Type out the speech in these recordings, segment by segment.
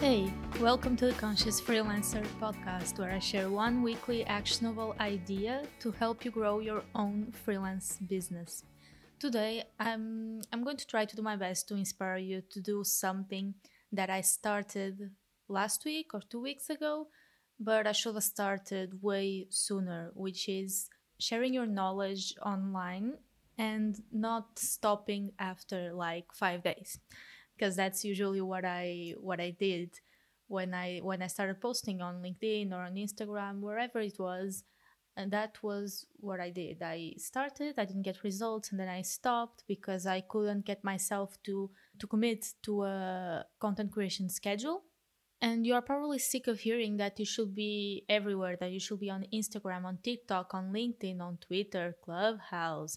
Hey, welcome to the Conscious Freelancer podcast, where I share one weekly actionable idea to help you grow your own freelance business. Today, I'm, I'm going to try to do my best to inspire you to do something that I started last week or two weeks ago, but I should have started way sooner, which is sharing your knowledge online and not stopping after like five days because that's usually what I what I did when I when I started posting on LinkedIn or on Instagram wherever it was and that was what I did. I started, I didn't get results and then I stopped because I couldn't get myself to to commit to a content creation schedule. And you are probably sick of hearing that you should be everywhere, that you should be on Instagram, on TikTok, on LinkedIn, on Twitter, Clubhouse,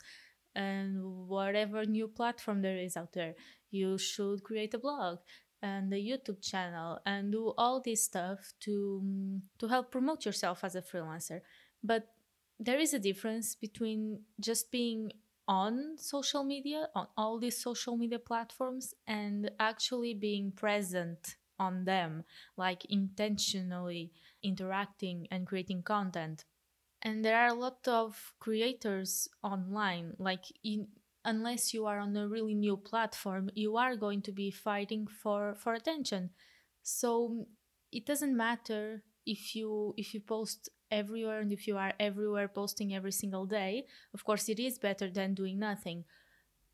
and whatever new platform there is out there. You should create a blog and a YouTube channel and do all this stuff to mm, to help promote yourself as a freelancer. But there is a difference between just being on social media, on all these social media platforms, and actually being present on them, like intentionally interacting and creating content and there are a lot of creators online like in, unless you are on a really new platform you are going to be fighting for for attention so mm, it doesn't matter if you if you post everywhere and if you are everywhere posting every single day of course it is better than doing nothing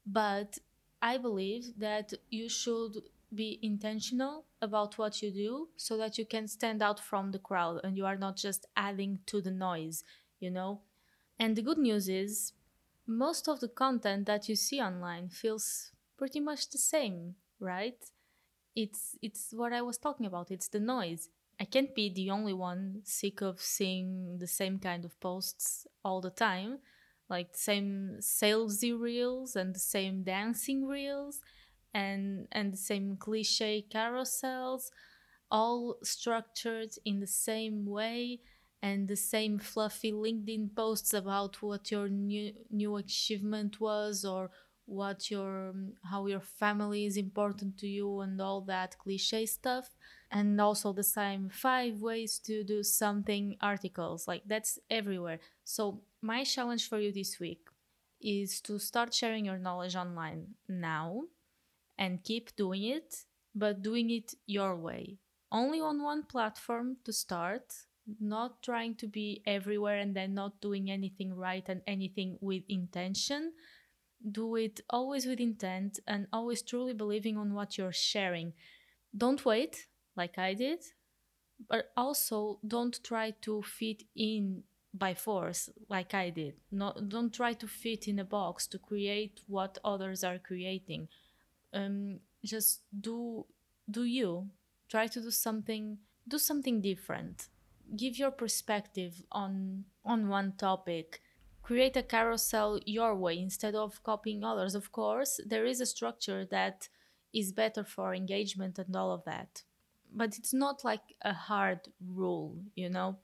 but i believe that you should be intentional about what you do so that you can stand out from the crowd and you are not just adding to the noise, you know? And the good news is, most of the content that you see online feels pretty much the same, right? It's it's what I was talking about. It's the noise. I can't be the only one sick of seeing the same kind of posts all the time, like the same salesy reels and the same dancing reels and and the same cliche carousels all structured in the same way and the same fluffy linkedin posts about what your new new achievement was or what your um, how your family is important to you and all that cliche stuff and also the same five ways to do something articles like that's everywhere so my challenge for you this week is to start sharing your knowledge online now and keep doing it, but doing it your way. Only on one platform to start, not trying to be everywhere and then not doing anything right and anything with intention. Do it always with intent and always truly believing on what you're sharing. Don't wait, like I did, but also don't try to fit in by force like I did. No, don't try to fit in a box to create what others are creating um, just do do you try to do something do something different give your perspective on on one topic. Create a carousel your way instead of copying others. Of course there is a structure that is better for engagement and all of that but it's not like a hard rule you know?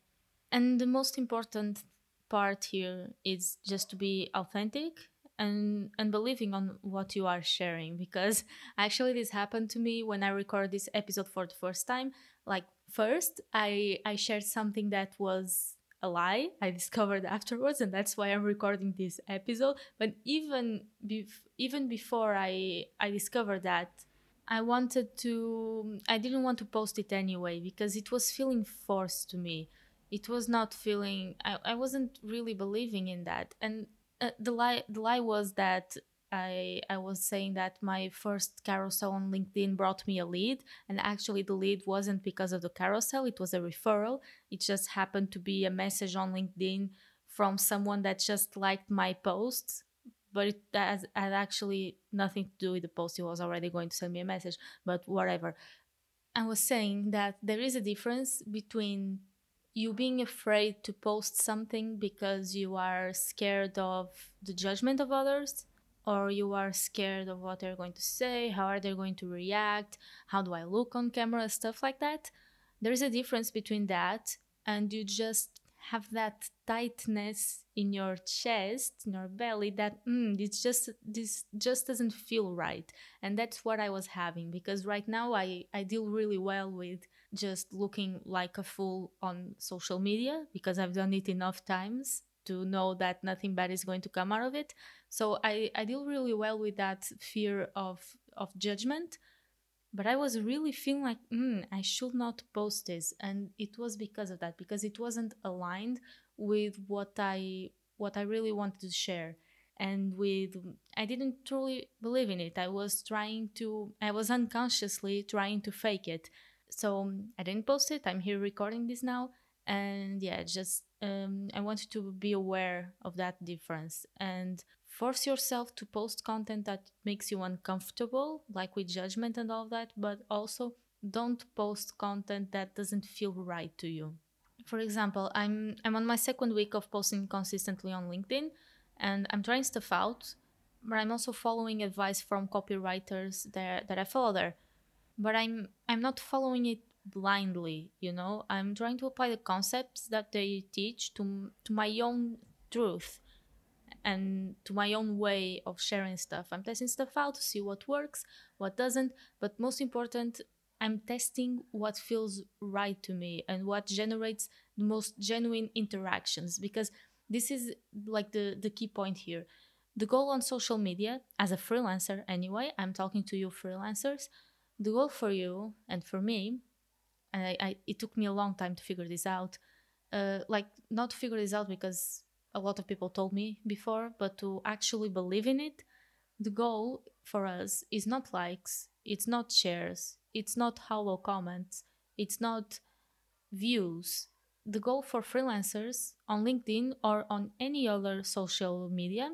And the most important part here is just to be authentic and and believing on what you are sharing because actually this happened to me when i record this episode for the first time like first i i shared something that was a lie i discovered afterwards and that's why i'm recording this episode. But even bef- even before i i discovered that i wanted to i didn't want to post it anyway because it was feeling forced to me. It was not feeling i, I wasn't really believing in that. And uh, the lie the lie was that I I was saying that my first carousel on LinkedIn brought me a lead, and actually the lead wasn't because of the carousel; it was a referral. It just happened to be a message on LinkedIn from someone that just liked my posts, but it has, had actually nothing to do with the post. He was already going to send me a message, but whatever. I was saying that there is a difference between you being afraid to post something because you are scared of the judgment of others or you are scared of what they're going to say how are they going to react how do i look on camera stuff like that there is a difference between that and you just have that tightness in your chest, in your belly that mm, it's just this just doesn't feel right. And that's what I was having because right now I, I deal really well with just looking like a fool on social media because I've done it enough times to know that nothing bad is going to come out of it. So I, I deal really well with that fear of of judgment but i was really feeling like mm, i should not post this. And it was because of that because it wasn't aligned with what i what i really wanted to share. And with i didn't truly believe in it. I was trying to i was unconsciously trying to fake it. So i didn't post it. I'm here recording this now. And yeah just um, i you to be aware of that difference and force yourself to post content that makes you uncomfortable, like with judgment and all that, but also don't post content that doesn't feel right to you. For example, I'm I'm on my second week of posting consistently on LinkedIn and I'm trying stuff out, but I'm also following advice from copywriters there that I follow there. But I'm I'm not following it blindly, you know. I'm trying to apply the concepts that they teach to to my own truth and to my own way of sharing stuff. I'm testing stuff out to see what works, what doesn't, but most important, I'm testing what feels right to me and what generates the most genuine interactions because this is like the the key point here. The goal on social media as a freelancer anyway, I'm talking to you freelancers, the goal for you and for me and I, I it took me a long time to figure this out. Uh, like not to figure this out because a lot of people told me before, but to actually believe in it, the goal for us is not likes, it's not shares, it's not hollow comments, it's not views. The goal for freelancers on LinkedIn or on any other social media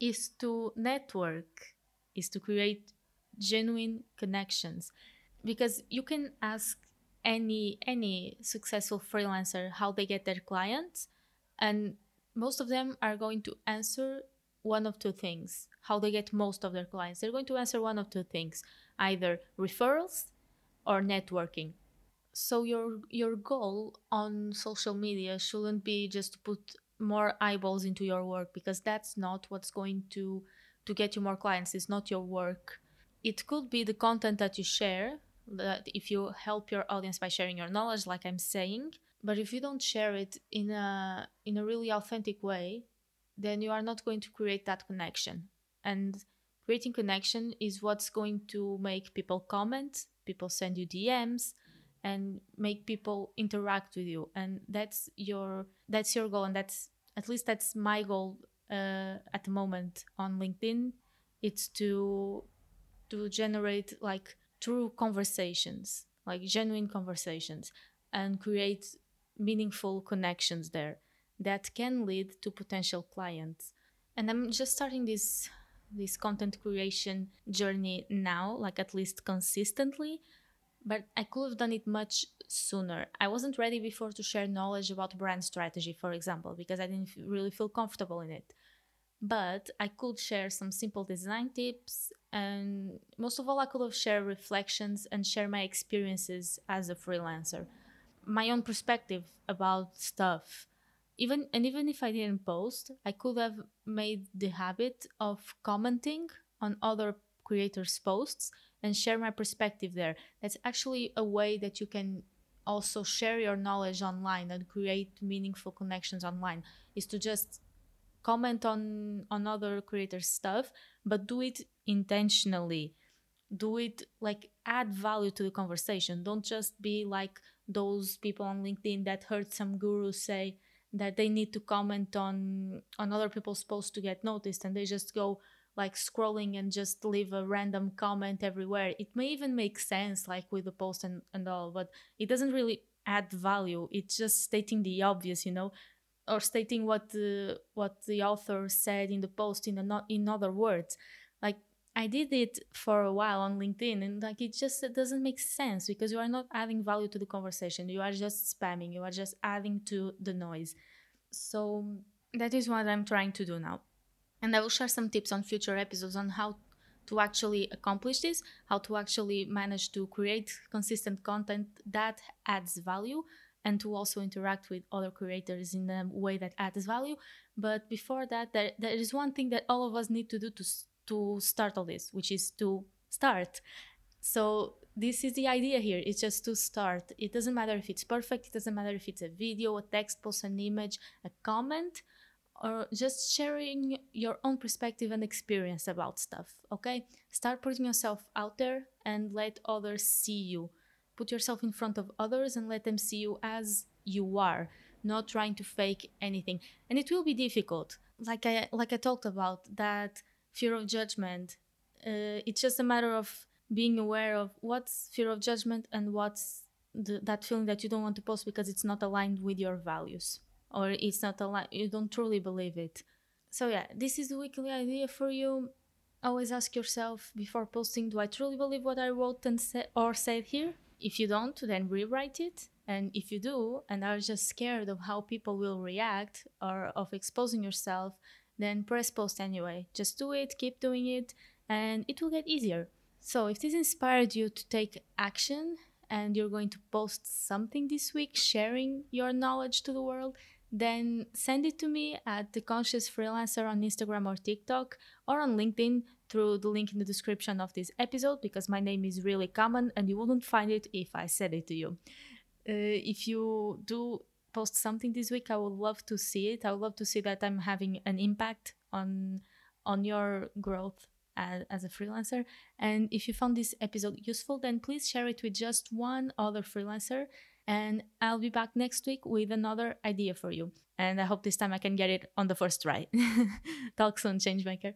is to network, is to create genuine connections. Because you can ask any any successful freelancer how they get their clients and most of them are going to answer one of two things how they get most of their clients. They're going to answer one of two things either referrals or networking. So your your goal on social media shouldn't be just to put more eyeballs into your work because that's not what's going to to get you more clients. It's not your work. It could be the content that you share that if you help your audience by sharing your knowledge like i'm saying but if you don't share it in a in a really authentic way then you are not going to create that connection. And creating connection is what's going to make people comment people send you dms and make people interact with you. And that's your that's your goal. And that's at least that's my goal uh, at the moment on linkedin. It's to to generate like true conversations like genuine conversations and create meaningful connections there that can lead to potential clients. And I'm just starting this this content creation journey now, like at least consistently, but I could have done it much sooner. I wasn't ready before to share knowledge about brand strategy, for example, because I didn't really feel comfortable in it. But I could share some simple design tips, and most of all, I could have shared reflections and share my experiences as a freelancer. My own perspective about stuff. Even and even if i didn't post i could have made the habit of commenting on other creators posts and share my perspective there. That's actually a way that you can also share your knowledge online and create meaningful connections online is to just comment on on other creators stuff but do it intentionally. Do it like add value to the conversation. Don't just be like those people on linkedin that heard some guru say that they need to comment on on other people's posts to get noticed and they just go like scrolling and just leave a random comment everywhere. It may even make sense like with the post and, and all but it doesn't really add value. It's just stating the obvious you know or stating what the what the author said in the post in not in other words like I did it for a while on LinkedIn and like it just it doesn't make sense because you are not adding value to the conversation. You are just spamming, you are just adding to the noise. So that is what I'm trying to do now. And I will share some tips on future episodes on how to actually accomplish this, how to actually manage to create consistent content that adds value and to also interact with other creators in a way that adds value. But before that, there, there is one thing that all of us need to do to, to start all this, which is to start. So this is the idea here. It's just to start. It doesn't matter if it's perfect. It doesn't matter if it's a video, a text post, an image, a comment, or just sharing your own perspective and experience about stuff. Okay? Start putting yourself out there and let others see you put yourself in front of others and let them see you as you are not trying to fake anything. And it will be difficult. Like i like i talked about that fear of judgment uh, it's just a matter of being aware of what's fear of judgment and what's the, that feeling that you don't want to post because it's not aligned with your values or it's not aligned you don't truly believe it. So yeah this is the weekly idea for you. Always ask yourself before posting do i truly believe what i wrote and said or said here if you don't, then rewrite it. And if you do and are just scared of how people will react or of exposing yourself, then press post anyway. Just do it, keep doing it, and it will get easier. So, if this inspired you to take action and you're going to post something this week, sharing your knowledge to the world, then send it to me at the conscious freelancer on Instagram or TikTok or on LinkedIn through the link in the description of this episode because my name is really common and you wouldn't find it if I said it to you. Uh, if you do post something this week, I would love to see it. I would love to see that I'm having an impact on on your growth as, as a freelancer. And if you found this episode useful, then please share it with just one other freelancer. And I'll be back next week with another idea for you. And I hope this time I can get it on the first try. Talk soon, Changemaker.